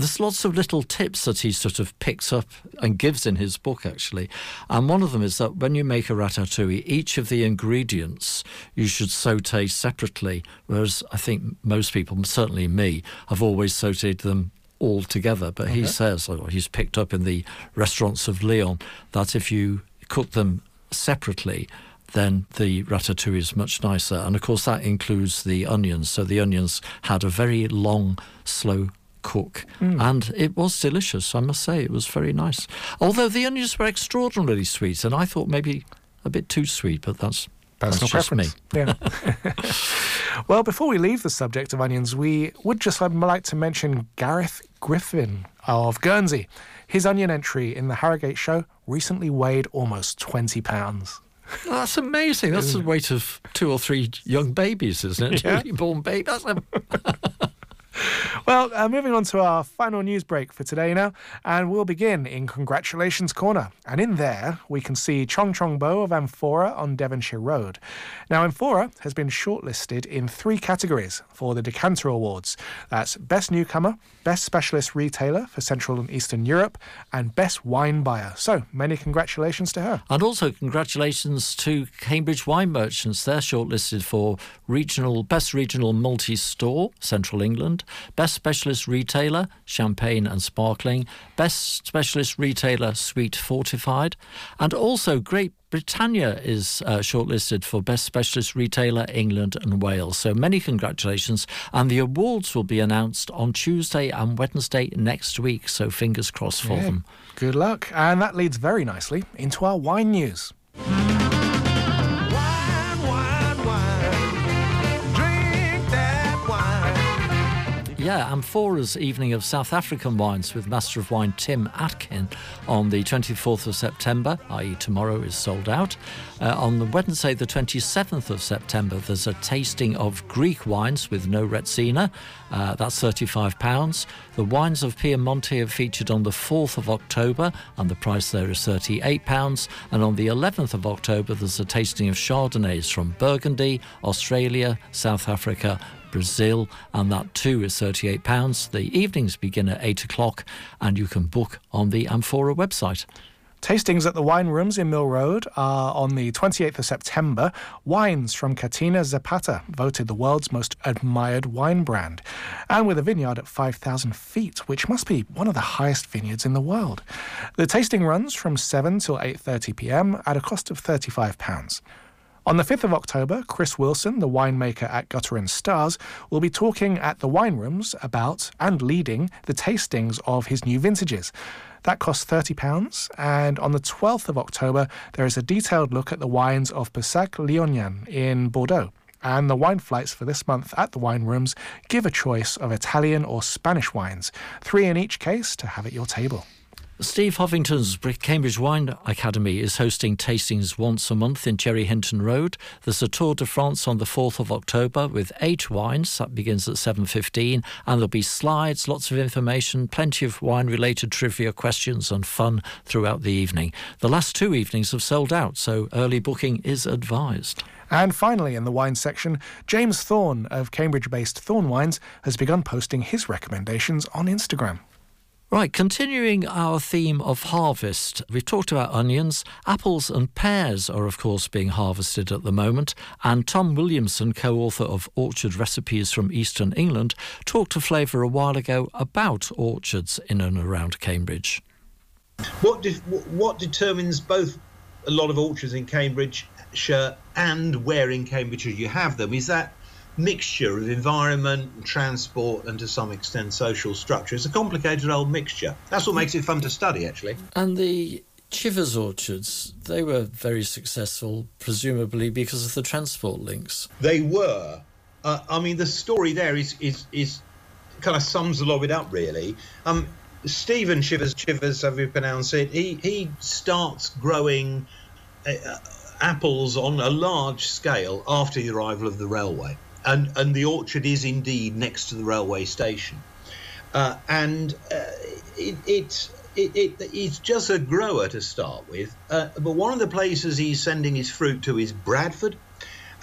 there's lots of little tips that he sort of picks up and gives in his book, actually. And one of them is that when you make a ratatouille, each of the ingredients you should saute separately, whereas I think most people, certainly me, have always sauteed them all together. But he uh-huh. says, or he's picked up in the restaurants of Lyon, that if you cook them separately, then the ratatouille is much nicer. And of course, that includes the onions. So the onions had a very long, slow cook. Mm. And it was delicious, I must say. It was very nice. Although the onions were extraordinarily sweet, and I thought maybe a bit too sweet, but that's, Personal that's just me. preference. Yeah. well, before we leave the subject of onions, we would just like to mention Gareth Griffin of Guernsey. His onion entry in the Harrogate show recently weighed almost 20 pounds. That's amazing. That's the weight of two or three young babies, isn't it? Yeah. Newly born baby. That's a Well, uh, moving on to our final news break for today now, and we'll begin in Congratulations Corner. And in there, we can see Chong Chong Bo of Amphora on Devonshire Road. Now, Amphora has been shortlisted in three categories for the Decanter Awards that's Best Newcomer, Best Specialist Retailer for Central and Eastern Europe, and Best Wine Buyer. So, many congratulations to her. And also, congratulations to Cambridge Wine Merchants. They're shortlisted for regional best regional multi-store, Central England, best specialist retailer, champagne and sparkling, best specialist retailer, sweet fortified, and also Great Britannia is uh, shortlisted for Best Specialist Retailer England and Wales. So many congratulations. And the awards will be announced on Tuesday and Wednesday next week. So fingers crossed for Yeah, them. Good luck. And that leads very nicely into our wine news. Yeah, Amphora's evening of South African wines with Master of Wine Tim Atkin on the 24th of September, i.e., tomorrow is sold out. Uh, on the Wednesday, the 27th of September, there's a tasting of Greek wines with no Retsina. Uh, that's £35. The wines of Piemonte are featured on the 4th of October, and the price there is £38. And on the 11th of October, there's a tasting of Chardonnays from Burgundy, Australia, South Africa, Brazil, and that too is £38. The evenings begin at 8 o'clock, and you can book on the Amphora website. Tastings at the wine rooms in Mill Road are on the 28th of September. Wines from Catena Zapata, voted the world's most admired wine brand, and with a vineyard at 5,000 feet, which must be one of the highest vineyards in the world. The tasting runs from 7 till 8:30 p.m. at a cost of 35 pounds. On the 5th of October, Chris Wilson, the winemaker at Gutter and Stars, will be talking at the wine rooms about and leading the tastings of his new vintages. That costs £30. And on the 12th of October, there is a detailed look at the wines of Pessac-Léognan in Bordeaux. And the wine flights for this month at the wine rooms give a choice of Italian or Spanish wines, three in each case to have at your table. Steve Hovington's Cambridge Wine Academy is hosting tastings once a month in Cherry Hinton Road. There's a Tour de France on the 4th of October with eight wines. That begins at 7.15 and there'll be slides, lots of information, plenty of wine-related trivia questions and fun throughout the evening. The last two evenings have sold out, so early booking is advised. And finally, in the wine section, James Thorne of Cambridge based Thorne Wines has begun posting his recommendations on Instagram. Right, continuing our theme of harvest, we've talked about onions. Apples and pears are, of course, being harvested at the moment. And Tom Williamson, co author of Orchard Recipes from Eastern England, talked to Flavour a while ago about orchards in and around Cambridge. What, de- what determines both a lot of orchards in Cambridgeshire and where in Cambridgeshire you have them is that mixture of environment and transport and to some extent social structure. It's a complicated old mixture. That's what makes it fun to study, actually. And the Chivers orchards, they were very successful, presumably because of the transport links. They were. Uh, I mean, the story there is is is kind of sums a lot of it up, really. Um, Stephen Chivers, Chivers, however you pronounce it, he he starts growing uh, apples on a large scale after the arrival of the railway, and and the orchard is indeed next to the railway station, uh, and uh, it, it it, it, he's just a grower to start with. Uh, but one of the places he's sending his fruit to is Bradford.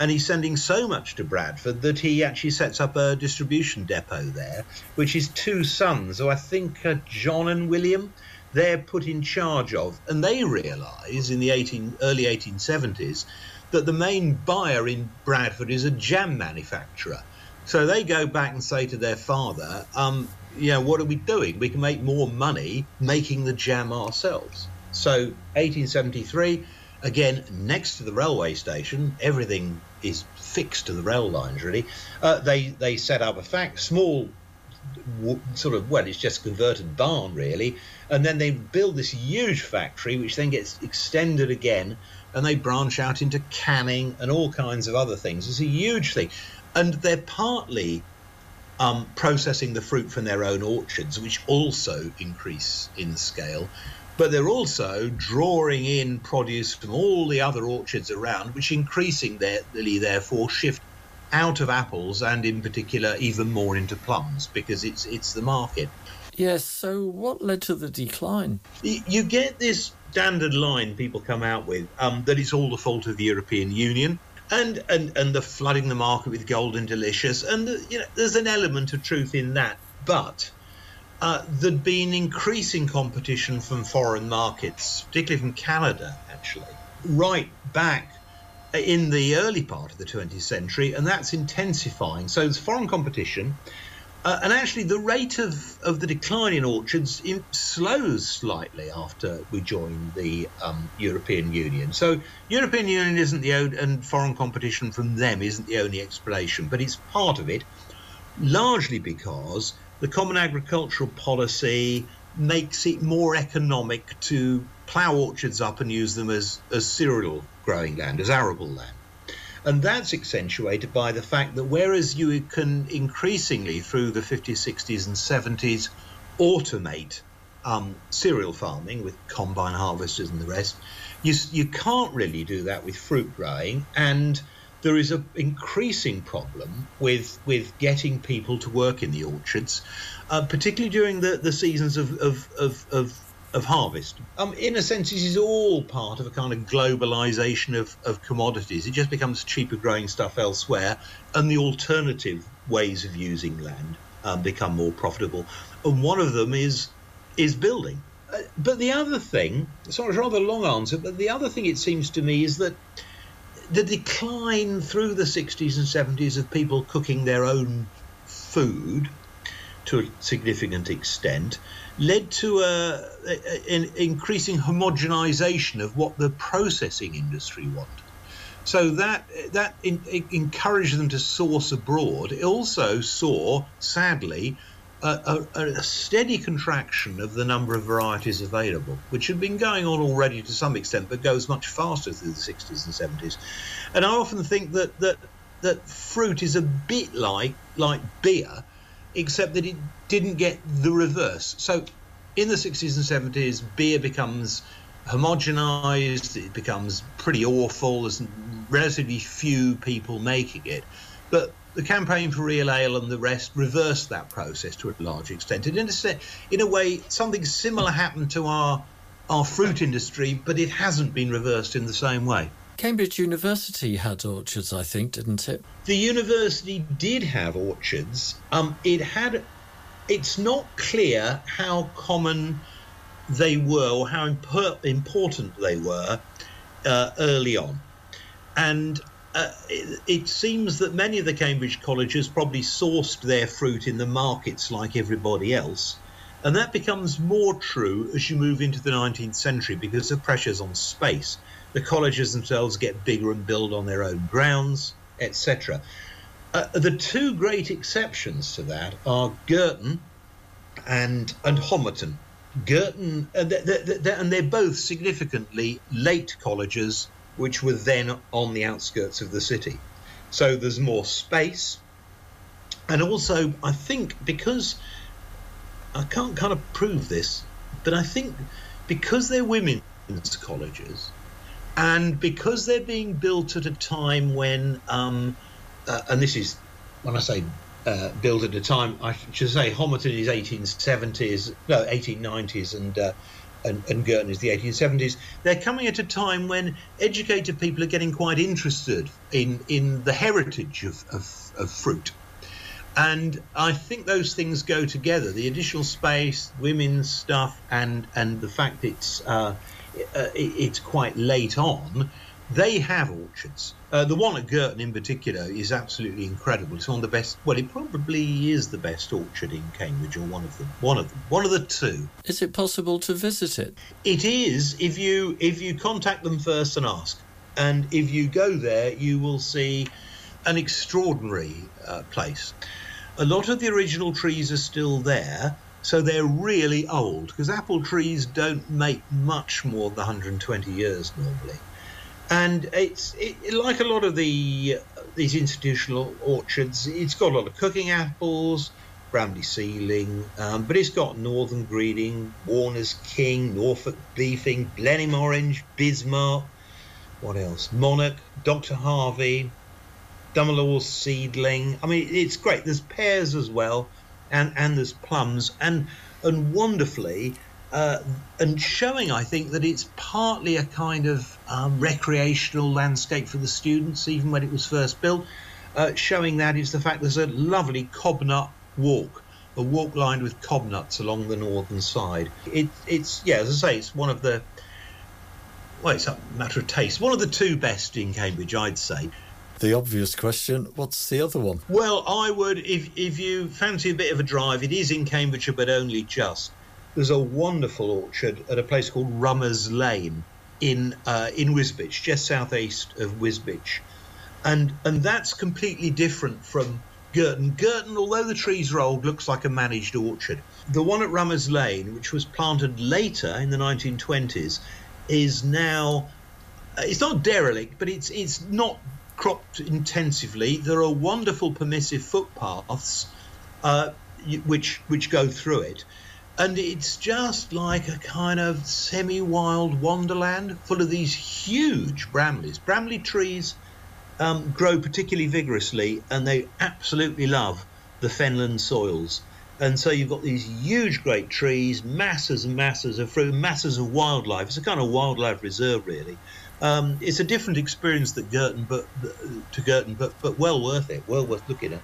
And he's sending so much to Bradford that he actually sets up a distribution depot there, which his two sons, who I think are John and William, they're put in charge of. And they realise in the 18, early 1870s that the main buyer in Bradford is a jam manufacturer. So they go back and say to their father, um, you know, what are we doing? We can make more money making the jam ourselves. So 1873, again, next to the railway station, everything is fixed to the rail lines, really. Uh, they, they set up a fact, small sort of well it's just a converted barn really and then they build this huge factory which then gets extended again and they branch out into canning and all kinds of other things. It's a huge thing. And they're partly um, processing the fruit from their own orchards which also increase in scale. But they're also drawing in produce from all the other orchards around which increasingly therefore shift out of apples and in particular even more into plums because it's it's the market. Yes, so what led to the decline? You get this standard line people come out with um, that it's all the fault of the European Union and and and the flooding the market with Golden Delicious and uh, you know there's an element of truth in that but uh, there'd been increasing competition from foreign markets particularly from Canada actually right back in the early part of the 20th century, and that's intensifying. So there's foreign competition, uh, and actually the rate of, of the decline in orchards in, slows slightly after we join the um, European Union. So European Union isn't the only, and foreign competition from them isn't the only explanation, but it's part of it, largely because the Common Agricultural Policy makes it more economic to plough orchards up and use them as, as cereal growing land, as arable land. And that's accentuated by the fact that whereas you can increasingly through the 50s, 60s, and 70s automate um, cereal farming with combine harvesters and the rest, you, you can't really do that with fruit growing. And there is an increasing problem with, with getting people to work in the orchards, uh, particularly during the, the seasons of, of, of, of of harvest. Um, in a sense, this is all part of a kind of globalization of, of commodities. It just becomes cheaper growing stuff elsewhere, and the alternative ways of using land um, become more profitable. And one of them is is building. Uh, but the other thing, so it's a rather long answer, but the other thing it seems to me is that the decline through the 60s and 70s of people cooking their own food to a significant extent led to a, a- an increasing homogenization of what the processing industry wanted. So that that in, encouraged them to source abroad. It also saw, sadly, a, a, a steady contraction of the number of varieties available, which had been going on already to some extent, but goes much faster through the 60s and 70s. And I often think that that that fruit is a bit like like beer, except that it didn't get the reverse. So in the 60s and 70s, beer becomes homogenized, it becomes pretty awful, there's relatively few people making it. But the campaign for real ale and the rest reversed that process to a large extent. And in a, in a way, something similar happened to our, our fruit industry, but it hasn't been reversed in the same way. Cambridge University had orchards, I think, didn't it? The university did have orchards. Um, it had. It's not clear how common they were or how imper- important they were uh, early on, and uh, it, it seems that many of the Cambridge colleges probably sourced their fruit in the markets like everybody else. And that becomes more true as you move into the 19th century because of pressures on space. The colleges themselves get bigger and build on their own grounds, etc. Uh, the two great exceptions to that are Girton and and Homerton. Girton, uh, th- th- th- and they're both significantly late colleges, which were then on the outskirts of the city. So there's more space, and also I think because I can't kind of prove this, but I think because they're women's colleges, and because they're being built at a time when, um, uh, and this is when I say uh, built at a time, I should say Homerton is 1870s, no 1890s, and uh, and, and Girton is the 1870s. They're coming at a time when educated people are getting quite interested in in the heritage of, of, of fruit. And I think those things go together: the additional space, women's stuff, and and the fact it's uh, uh, it's quite late on they have orchards. Uh, the one at Girton in particular is absolutely incredible. It's one of the best. Well, it probably is the best orchard in Cambridge, or one of them. One of them. One of the two. Is it possible to visit it? It is if you if you contact them first and ask, and if you go there, you will see an extraordinary uh, place. A lot of the original trees are still there, so they're really old because apple trees don't make much more than 120 years normally. And it's it, like a lot of the these institutional orchards. It's got a lot of cooking apples, Bramley Seedling, um, but it's got Northern Greening, Warner's King, Norfolk Beefing, Blenheim Orange, Bismarck. What else? Monarch, Dr. Harvey, Dumelow's Seedling. I mean, it's great. There's pears as well, and and there's plums, and and wonderfully, uh, and showing, I think, that it's partly a kind of um, recreational landscape for the students, even when it was first built. Uh, showing that is the fact there's a lovely cobnut walk, a walk lined with cobnuts along the northern side. It, it's, yeah, as I say, it's one of the, well, it's a matter of taste, one of the two best in Cambridge, I'd say. The obvious question what's the other one? Well, I would, if, if you fancy a bit of a drive, it is in Cambridgeshire, but only just there's a wonderful orchard at a place called Rummers Lane in uh, in Wisbech, just southeast of Wisbech, and and that's completely different from Girton. Girton, although the trees are old, looks like a managed orchard. The one at Rummers Lane, which was planted later in the 1920s, is now uh, it's not derelict, but it's it's not cropped intensively. There are wonderful permissive footpaths uh, which which go through it and it's just like a kind of semi-wild wonderland full of these huge bramleys. Bramley trees um, grow particularly vigorously, and they absolutely love the fenland soils. And so you've got these huge, great trees, masses and masses of fruit, masses of wildlife. It's a kind of wildlife reserve, really. Um, it's a different experience that Girton, but to Girton, but but well worth it. Well worth looking at.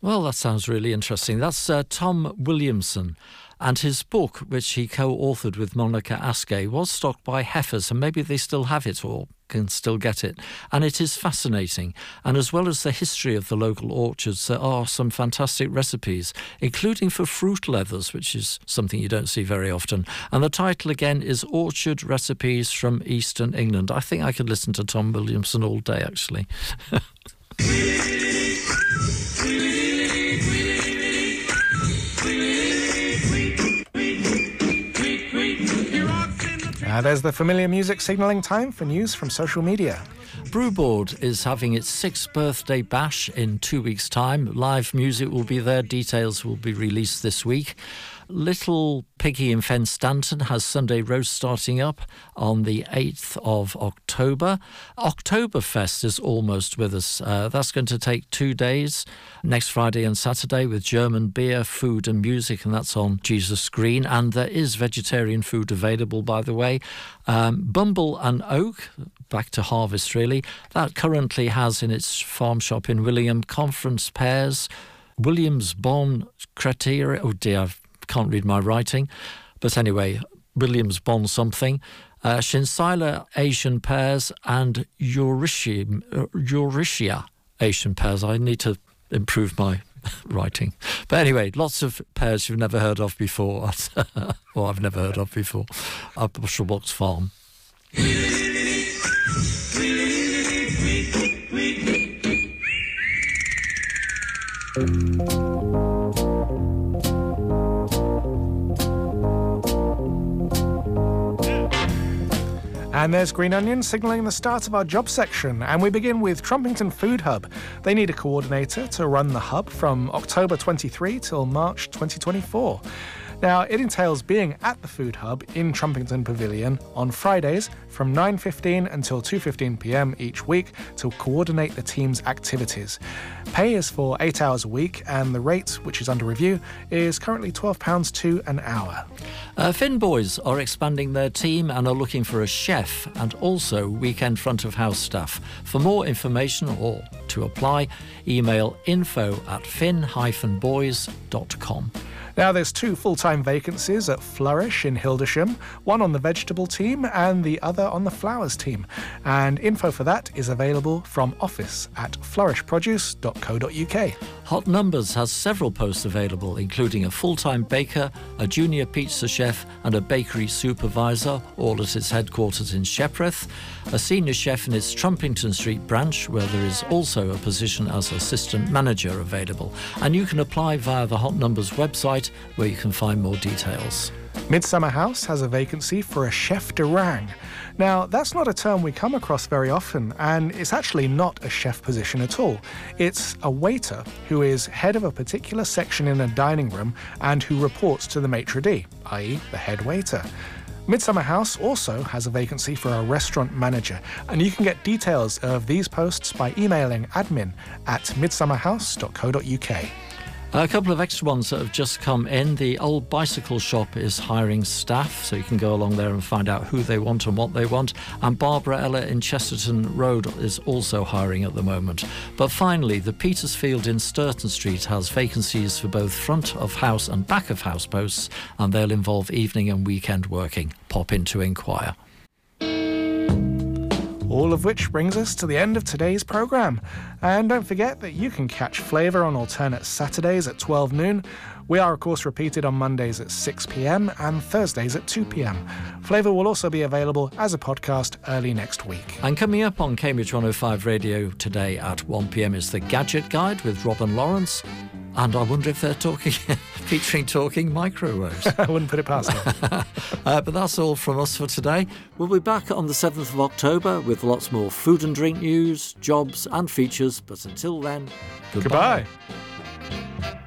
Well, that sounds really interesting. That's uh, Tom Williamson. And his book, which he co authored with Monica Askay, was stocked by Heffers, and maybe they still have it or can still get it. And it is fascinating. And as well as the history of the local orchards, there are some fantastic recipes, including for fruit leathers, which is something you don't see very often. And the title again is Orchard Recipes from Eastern England. I think I could listen to Tom Williamson all day, actually. Now there's the familiar music signalling time for news from social media. Brewboard is having its sixth birthday bash in two weeks' time. Live music will be there. Details will be released this week. Little Piggy in Fenstanton has Sunday roast starting up on the 8th of October. Oktoberfest is almost with us. Uh, that's going to take two days, next Friday and Saturday, with German beer, food, and music, and that's on Jesus Green. And there is vegetarian food available, by the way. Um, Bumble and Oak, back to harvest really, that currently has in its farm shop in William conference pears. Williams Bon criteria. Oh dear, I've can't read my writing. But anyway, Williams Bond something. Uh, Shinsila Asian pears and Euricia, Euricia Asian pears. I need to improve my writing. But anyway, lots of pears you've never heard of before, or I've never heard of before, at Bushelbox Farm. And there's Green Onion signalling the start of our job section. And we begin with Trumpington Food Hub. They need a coordinator to run the hub from October 23 till March 2024. Now, it entails being at the Food Hub in Trumpington Pavilion on Fridays from 9:15 until 2:15 p.m. each week to coordinate the team's activities. Pay is for 8 hours a week and the rate, which is under review, is currently £12 an hour. Uh, Finn Boys are expanding their team and are looking for a chef and also weekend front of house staff. For more information or to apply, email info at fin-boys.com. Now, there's two full time vacancies at Flourish in Hildersham, one on the vegetable team and the other on the flowers team. And info for that is available from office at flourishproduce.co.uk. Hot Numbers has several posts available, including a full time baker, a junior pizza chef, and a bakery supervisor, all at its headquarters in Shepreth, a senior chef in its Trumpington Street branch, where there is also a position as assistant manager available. And you can apply via the Hot Numbers website, where you can find more details. Midsummer House has a vacancy for a chef de rang. Now, that's not a term we come across very often, and it's actually not a chef position at all. It's a waiter who is head of a particular section in a dining room and who reports to the maitre d', i.e., the head waiter. Midsummer House also has a vacancy for a restaurant manager, and you can get details of these posts by emailing admin at midsummerhouse.co.uk. A couple of extra ones that have just come in. The old bicycle shop is hiring staff, so you can go along there and find out who they want and what they want. And Barbara Ella in Chesterton Road is also hiring at the moment. But finally, the Petersfield in Sturton Street has vacancies for both front of house and back of house posts, and they'll involve evening and weekend working. Pop in to inquire. All of which brings us to the end of today's programme. And don't forget that you can catch Flavour on alternate Saturdays at 12 noon. We are, of course, repeated on Mondays at 6 pm and Thursdays at 2 pm. Flavour will also be available as a podcast early next week. And coming up on Cambridge 105 Radio today at 1 pm is the Gadget Guide with Robin Lawrence. And I wonder if they're talking, featuring talking microwaves. I wouldn't put it past them. uh, but that's all from us for today. We'll be back on the 7th of October with lots more food and drink news, jobs, and features. But until then, goodbye. Goodbye.